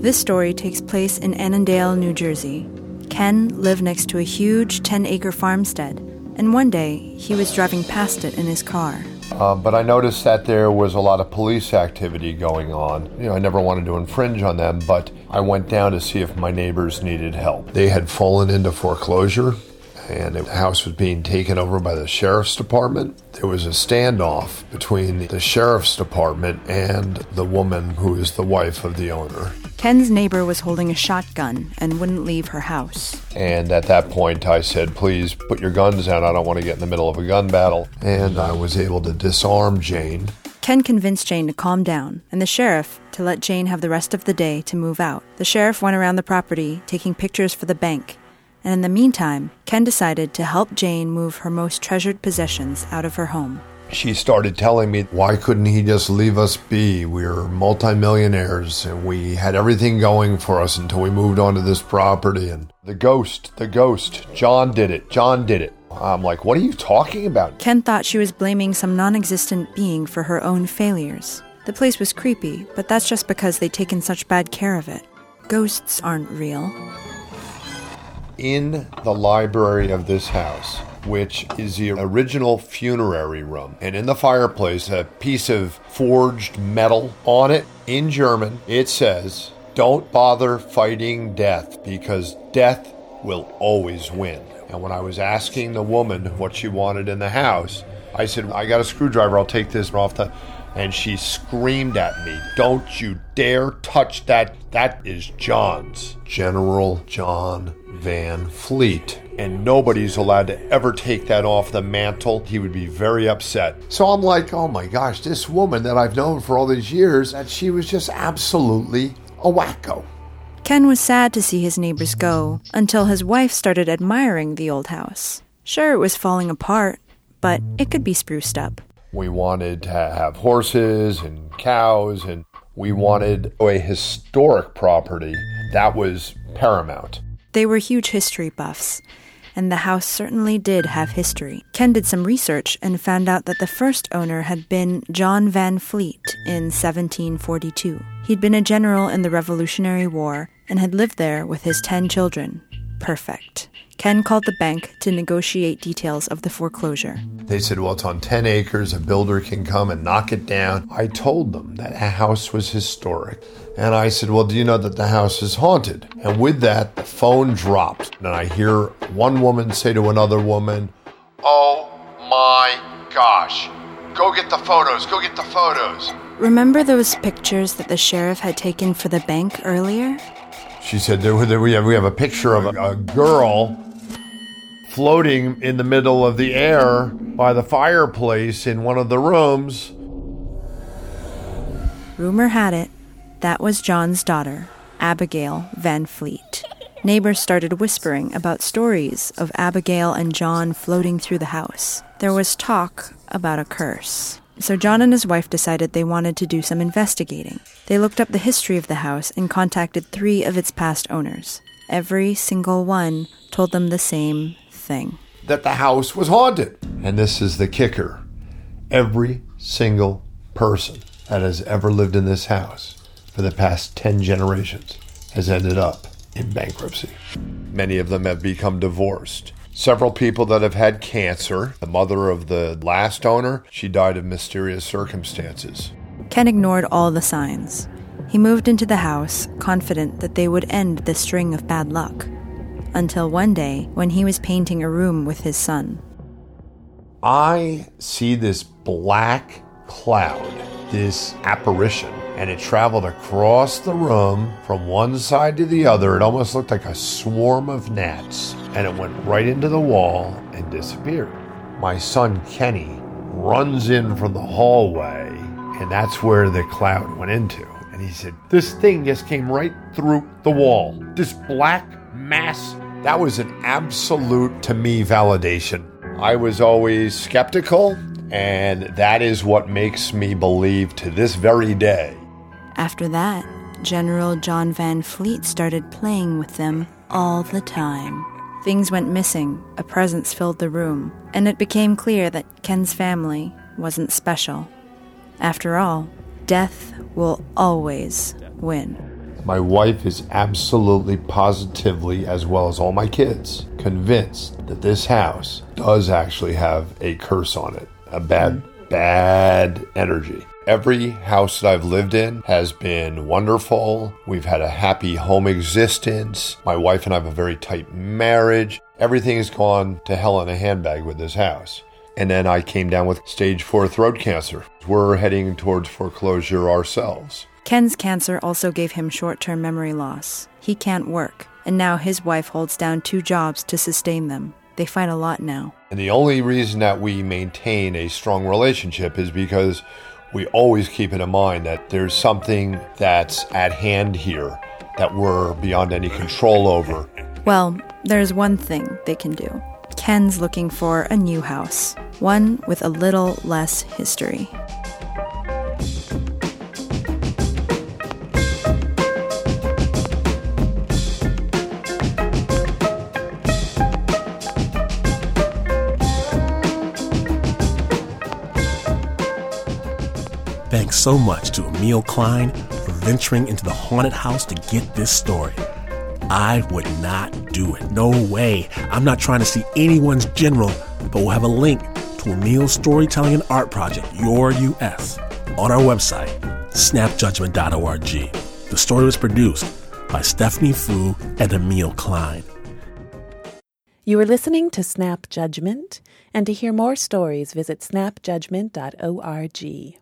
This story takes place in Annandale, New Jersey. Ken lived next to a huge 10 acre farmstead, and one day he was driving past it in his car. Uh, but I noticed that there was a lot of police activity going on. You know, I never wanted to infringe on them, but I went down to see if my neighbors needed help. They had fallen into foreclosure, and the house was being taken over by the sheriff's department. There was a standoff between the sheriff's department and the woman who is the wife of the owner. Ken's neighbor was holding a shotgun and wouldn't leave her house. And at that point, I said, please put your guns down. I don't want to get in the middle of a gun battle. And I was able to disarm Jane. Ken convinced Jane to calm down and the sheriff to let Jane have the rest of the day to move out. The sheriff went around the property taking pictures for the bank. And in the meantime, Ken decided to help Jane move her most treasured possessions out of her home. She started telling me, why couldn't he just leave us be? We were multimillionaires and we had everything going for us until we moved onto this property. And the ghost, the ghost, John did it, John did it. I'm like, what are you talking about? Ken thought she was blaming some non existent being for her own failures. The place was creepy, but that's just because they'd taken such bad care of it. Ghosts aren't real. In the library of this house, which is the original funerary room. And in the fireplace, a piece of forged metal on it in German, it says, Don't bother fighting death because death will always win. And when I was asking the woman what she wanted in the house, I said, I got a screwdriver, I'll take this off the. And she screamed at me, Don't you dare touch that. That is John's. General John Van Fleet and nobody's allowed to ever take that off the mantle. He would be very upset. So I'm like, oh my gosh, this woman that I've known for all these years, that she was just absolutely a wacko. Ken was sad to see his neighbors go until his wife started admiring the old house. Sure, it was falling apart, but it could be spruced up. We wanted to have horses and cows, and we wanted a historic property. That was paramount. They were huge history buffs, and the house certainly did have history. Ken did some research and found out that the first owner had been John Van Fleet in 1742. He'd been a general in the Revolutionary War and had lived there with his 10 children. Perfect. Ken called the bank to negotiate details of the foreclosure. They said, Well, it's on 10 acres. A builder can come and knock it down. I told them that a house was historic. And I said, Well, do you know that the house is haunted? And with that, the phone dropped. And I hear one woman say to another woman, Oh my gosh, go get the photos, go get the photos. Remember those pictures that the sheriff had taken for the bank earlier? She said, there, there we, have, we have a picture of a, a girl floating in the middle of the air by the fireplace in one of the rooms. Rumor had it that was John's daughter, Abigail Van Fleet. Neighbors started whispering about stories of Abigail and John floating through the house. There was talk about a curse. So John and his wife decided they wanted to do some investigating. They looked up the history of the house and contacted three of its past owners. Every single one told them the same thing that the house was haunted. And this is the kicker every single person that has ever lived in this house for the past 10 generations has ended up in bankruptcy. Many of them have become divorced. Several people that have had cancer. The mother of the last owner, she died of mysterious circumstances. Ken ignored all the signs. He moved into the house, confident that they would end the string of bad luck. Until one day, when he was painting a room with his son. I see this black cloud, this apparition and it traveled across the room from one side to the other. It almost looked like a swarm of gnats, and it went right into the wall and disappeared. My son Kenny runs in from the hallway, and that's where the cloud went into. And he said, This thing just came right through the wall. This black mass. That was an absolute, to me, validation. I was always skeptical, and that is what makes me believe to this very day after that, General John Van Fleet started playing with them all the time. Things went missing, a presence filled the room, and it became clear that Ken's family wasn't special. After all, death will always win. My wife is absolutely positively, as well as all my kids, convinced that this house does actually have a curse on it, a bad, bad energy. Every house that I've lived in has been wonderful. We've had a happy home existence. My wife and I have a very tight marriage. Everything has gone to hell in a handbag with this house. And then I came down with stage four throat cancer. We're heading towards foreclosure ourselves. Ken's cancer also gave him short term memory loss. He can't work, and now his wife holds down two jobs to sustain them. They fight a lot now. And the only reason that we maintain a strong relationship is because we always keep it in mind that there's something that's at hand here that we're beyond any control over. Well, there's one thing they can do. Ken's looking for a new house, one with a little less history. Thanks so much to Emile Klein for venturing into the haunted house to get this story. I would not do it. No way. I'm not trying to see anyone's general, but we'll have a link to Emile's storytelling and art project, Your US, on our website, snapjudgment.org. The story was produced by Stephanie Foo and Emile Klein. You are listening to Snap Judgment, and to hear more stories, visit snapjudgment.org.